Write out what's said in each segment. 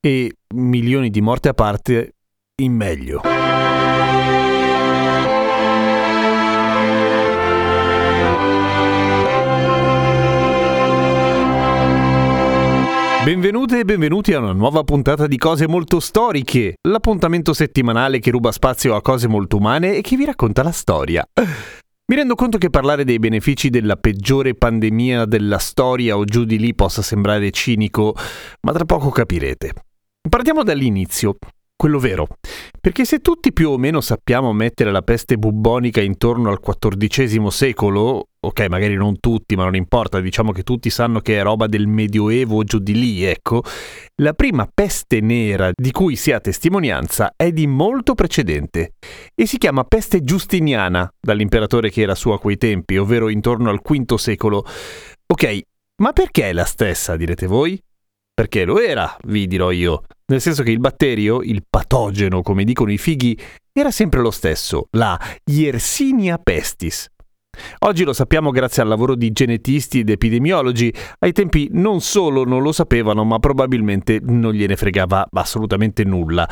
e milioni di morte a parte in meglio. Benvenute e benvenuti a una nuova puntata di Cose Molto Storiche, l'appuntamento settimanale che ruba spazio a cose molto umane e che vi racconta la storia. Mi rendo conto che parlare dei benefici della peggiore pandemia della storia o giù di lì possa sembrare cinico, ma tra poco capirete. Partiamo dall'inizio quello vero. Perché se tutti più o meno sappiamo mettere la peste bubbonica intorno al XIV secolo, ok, magari non tutti, ma non importa, diciamo che tutti sanno che è roba del Medioevo o giù di lì, ecco, la prima peste nera di cui si ha testimonianza è di molto precedente e si chiama peste giustiniana dall'imperatore che era su a quei tempi, ovvero intorno al V secolo. Ok, ma perché è la stessa, direte voi? Perché lo era, vi dirò io nel senso che il batterio, il patogeno, come dicono i fighi, era sempre lo stesso, la Yersinia pestis. Oggi lo sappiamo grazie al lavoro di genetisti ed epidemiologi. Ai tempi non solo non lo sapevano, ma probabilmente non gliene fregava assolutamente nulla.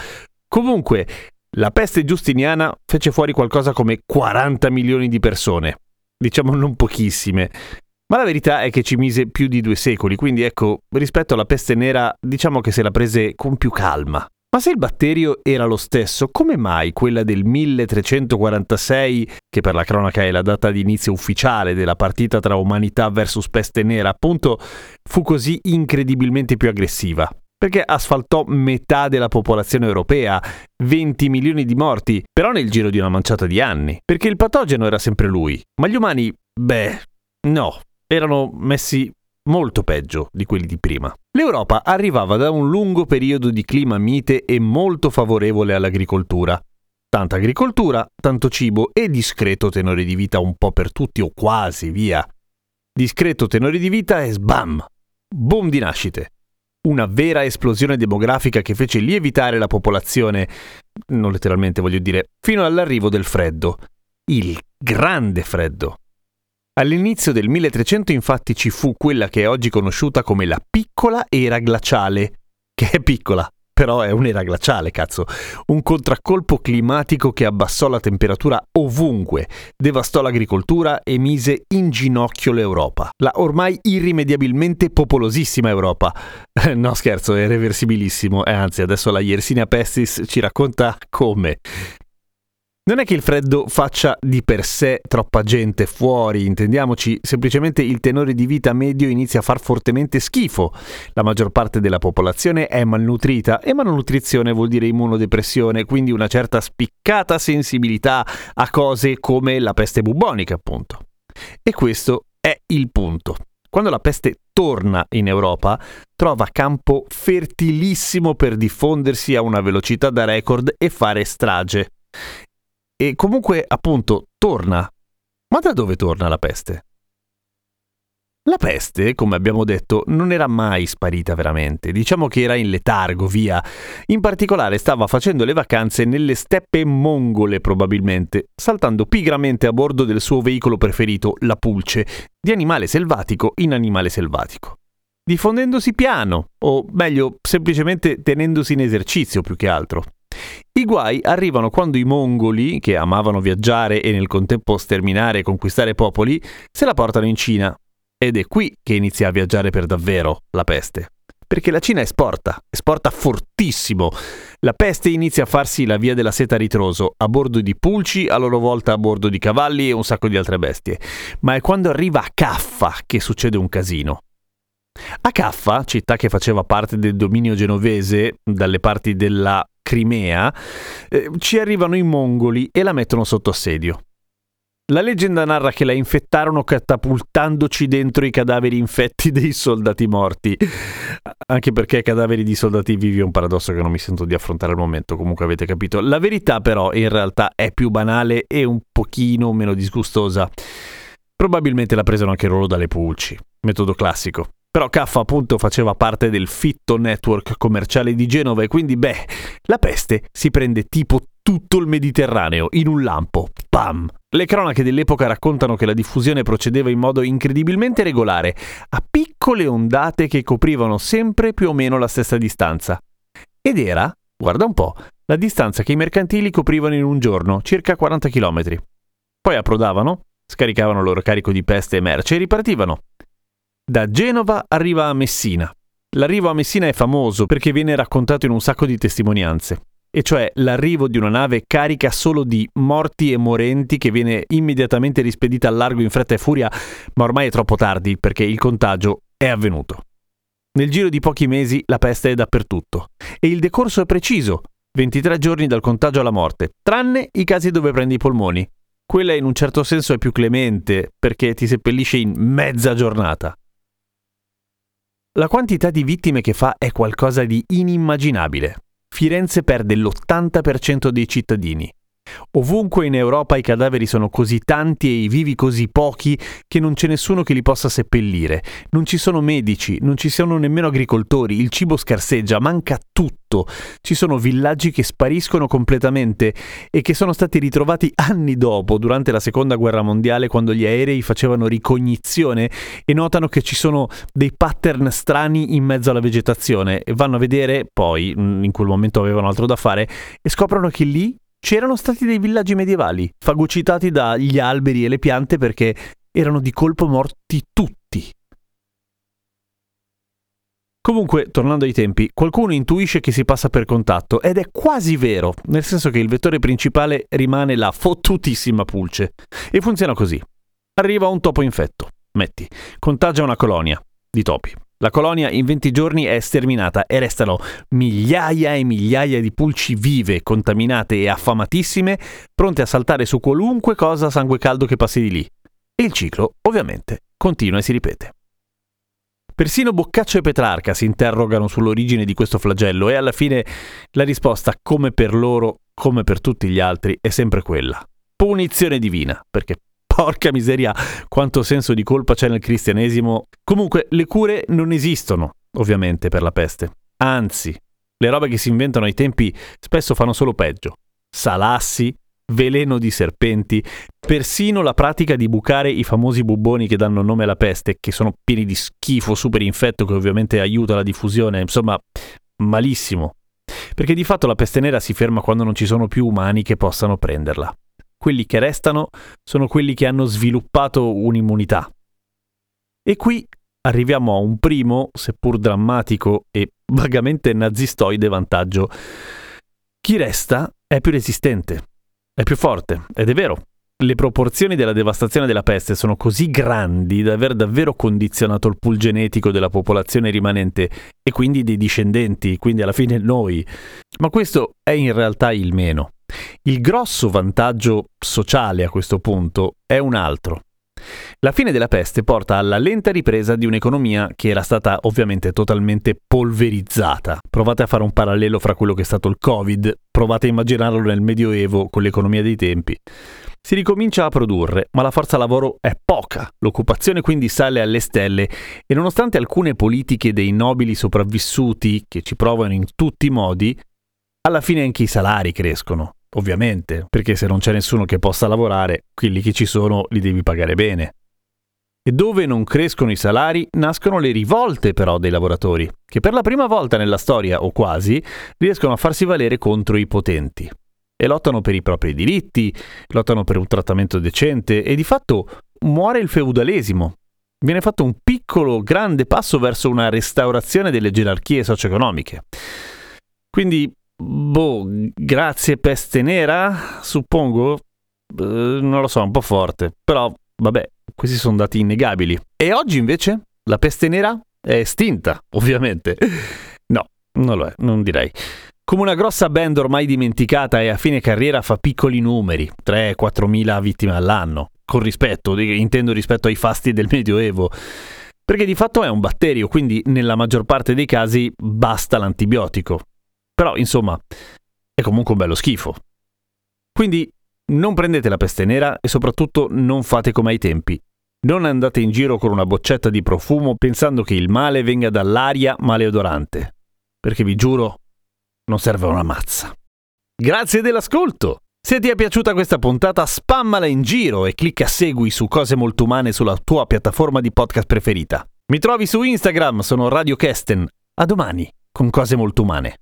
Comunque, la peste giustiniana fece fuori qualcosa come 40 milioni di persone. Diciamo non pochissime. Ma la verità è che ci mise più di due secoli, quindi ecco, rispetto alla peste nera, diciamo che se la prese con più calma. Ma se il batterio era lo stesso, come mai quella del 1346, che per la cronaca è la data di inizio ufficiale della partita tra umanità versus peste nera, appunto, fu così incredibilmente più aggressiva? Perché asfaltò metà della popolazione europea, 20 milioni di morti, però nel giro di una manciata di anni. Perché il patogeno era sempre lui, ma gli umani, beh, no, erano messi molto peggio di quelli di prima. L'Europa arrivava da un lungo periodo di clima mite e molto favorevole all'agricoltura. Tanta agricoltura, tanto cibo e discreto tenore di vita un po' per tutti o quasi, via. Discreto tenore di vita e sbam! Boom di nascite. Una vera esplosione demografica che fece lievitare la popolazione, non letteralmente voglio dire, fino all'arrivo del freddo. Il grande freddo. All'inizio del 1300 infatti ci fu quella che è oggi conosciuta come la piccola era glaciale, che è piccola, però è un'era glaciale, cazzo. Un contraccolpo climatico che abbassò la temperatura ovunque, devastò l'agricoltura e mise in ginocchio l'Europa. La ormai irrimediabilmente popolosissima Europa. no scherzo, è reversibilissimo, e anzi adesso la Yersinia Pestis ci racconta come. Non è che il freddo faccia di per sé troppa gente fuori, intendiamoci, semplicemente il tenore di vita medio inizia a far fortemente schifo. La maggior parte della popolazione è malnutrita e malnutrizione vuol dire immunodepressione, quindi una certa spiccata sensibilità a cose come la peste bubonica, appunto. E questo è il punto. Quando la peste torna in Europa, trova campo fertilissimo per diffondersi a una velocità da record e fare strage. E comunque, appunto, torna. Ma da dove torna la peste? La peste, come abbiamo detto, non era mai sparita veramente, diciamo che era in letargo, via. In particolare stava facendo le vacanze nelle steppe mongole probabilmente, saltando pigramente a bordo del suo veicolo preferito, la pulce, di animale selvatico in animale selvatico. Diffondendosi piano, o meglio, semplicemente tenendosi in esercizio più che altro. I guai arrivano quando i mongoli, che amavano viaggiare e nel contempo sterminare e conquistare popoli, se la portano in Cina. Ed è qui che inizia a viaggiare per davvero la peste. Perché la Cina esporta, esporta fortissimo. La peste inizia a farsi la via della seta ritroso, a bordo di pulci, a loro volta a bordo di cavalli e un sacco di altre bestie. Ma è quando arriva a Caffa che succede un casino. A Caffa, città che faceva parte del dominio genovese dalle parti della Crimea, eh, ci arrivano i mongoli e la mettono sotto assedio. La leggenda narra che la infettarono catapultandoci dentro i cadaveri infetti dei soldati morti. Anche perché cadaveri di soldati vivi è un paradosso che non mi sento di affrontare al momento, comunque avete capito. La verità però in realtà è più banale e un pochino meno disgustosa. Probabilmente l'ha preso anche Rolo dalle pulci, metodo classico. Però Caffa appunto faceva parte del fitto network commerciale di Genova e quindi beh, la peste si prende tipo tutto il Mediterraneo in un lampo. Pam! Le cronache dell'epoca raccontano che la diffusione procedeva in modo incredibilmente regolare, a piccole ondate che coprivano sempre più o meno la stessa distanza. Ed era, guarda un po', la distanza che i mercantili coprivano in un giorno, circa 40 km. Poi approdavano, scaricavano il loro carico di peste e merce e ripartivano. Da Genova arriva a Messina. L'arrivo a Messina è famoso perché viene raccontato in un sacco di testimonianze e cioè l'arrivo di una nave carica solo di morti e morenti che viene immediatamente rispedita al largo in fretta e furia, ma ormai è troppo tardi perché il contagio è avvenuto. Nel giro di pochi mesi la peste è dappertutto e il decorso è preciso, 23 giorni dal contagio alla morte, tranne i casi dove prendi i polmoni. Quella in un certo senso è più clemente perché ti seppellisce in mezza giornata. La quantità di vittime che fa è qualcosa di inimmaginabile. Firenze perde l'80% dei cittadini. Ovunque in Europa i cadaveri sono così tanti e i vivi così pochi che non c'è nessuno che li possa seppellire. Non ci sono medici, non ci sono nemmeno agricoltori, il cibo scarseggia, manca tutto. Ci sono villaggi che spariscono completamente e che sono stati ritrovati anni dopo, durante la seconda guerra mondiale, quando gli aerei facevano ricognizione e notano che ci sono dei pattern strani in mezzo alla vegetazione e vanno a vedere, poi in quel momento avevano altro da fare, e scoprono che lì c'erano stati dei villaggi medievali, fagocitati dagli alberi e le piante perché erano di colpo morti tutti. Comunque, tornando ai tempi, qualcuno intuisce che si passa per contatto ed è quasi vero, nel senso che il vettore principale rimane la fottutissima pulce. E funziona così. Arriva un topo infetto, metti, contagia una colonia di topi. La colonia in 20 giorni è sterminata e restano migliaia e migliaia di pulci vive, contaminate e affamatissime, pronte a saltare su qualunque cosa a sangue caldo che passi di lì. E il ciclo, ovviamente, continua e si ripete. Persino Boccaccio e Petrarca si interrogano sull'origine di questo flagello e alla fine la risposta, come per loro, come per tutti gli altri, è sempre quella. Punizione divina, perché porca miseria, quanto senso di colpa c'è nel cristianesimo. Comunque, le cure non esistono, ovviamente, per la peste. Anzi, le robe che si inventano ai tempi spesso fanno solo peggio. Salassi, veleno di serpenti, persino la pratica di bucare i famosi bubboni che danno nome alla peste, che sono pieni di schifo super infetto che ovviamente aiuta la diffusione, insomma, malissimo. Perché di fatto la peste nera si ferma quando non ci sono più umani che possano prenderla quelli che restano sono quelli che hanno sviluppato un'immunità. E qui arriviamo a un primo, seppur drammatico e vagamente nazistoide vantaggio. Chi resta è più resistente, è più forte, ed è vero. Le proporzioni della devastazione della peste sono così grandi da aver davvero condizionato il pool genetico della popolazione rimanente e quindi dei discendenti, quindi alla fine noi. Ma questo è in realtà il meno. Il grosso vantaggio sociale a questo punto è un altro. La fine della peste porta alla lenta ripresa di un'economia che era stata ovviamente totalmente polverizzata. Provate a fare un parallelo fra quello che è stato il Covid, provate a immaginarlo nel Medioevo con l'economia dei tempi. Si ricomincia a produrre, ma la forza lavoro è poca, l'occupazione quindi sale alle stelle e nonostante alcune politiche dei nobili sopravvissuti che ci provano in tutti i modi, alla fine anche i salari crescono ovviamente, perché se non c'è nessuno che possa lavorare, quelli che ci sono li devi pagare bene. E dove non crescono i salari nascono le rivolte però dei lavoratori, che per la prima volta nella storia, o quasi, riescono a farsi valere contro i potenti. E lottano per i propri diritti, lottano per un trattamento decente e di fatto muore il feudalesimo. Viene fatto un piccolo, grande passo verso una restaurazione delle gerarchie socio-economiche. Quindi Boh, grazie peste nera, suppongo. Uh, non lo so, un po' forte. Però, vabbè, questi sono dati innegabili. E oggi invece la peste nera è estinta, ovviamente. No, non lo è, non direi. Come una grossa band ormai dimenticata e a fine carriera fa piccoli numeri, 3-4 mila vittime all'anno. con rispetto, intendo rispetto ai fasti del Medioevo, perché di fatto è un batterio, quindi nella maggior parte dei casi basta l'antibiotico. Però, insomma, è comunque un bello schifo. Quindi non prendete la peste nera e soprattutto non fate come ai tempi. Non andate in giro con una boccetta di profumo pensando che il male venga dall'aria maleodorante, perché vi giuro, non serve una mazza. Grazie dell'ascolto! Se ti è piaciuta questa puntata, spammala in giro e clicca segui su Cose Molto Umane sulla tua piattaforma di podcast preferita. Mi trovi su Instagram, sono Radio Kesten. A domani con Cose Molto Umane.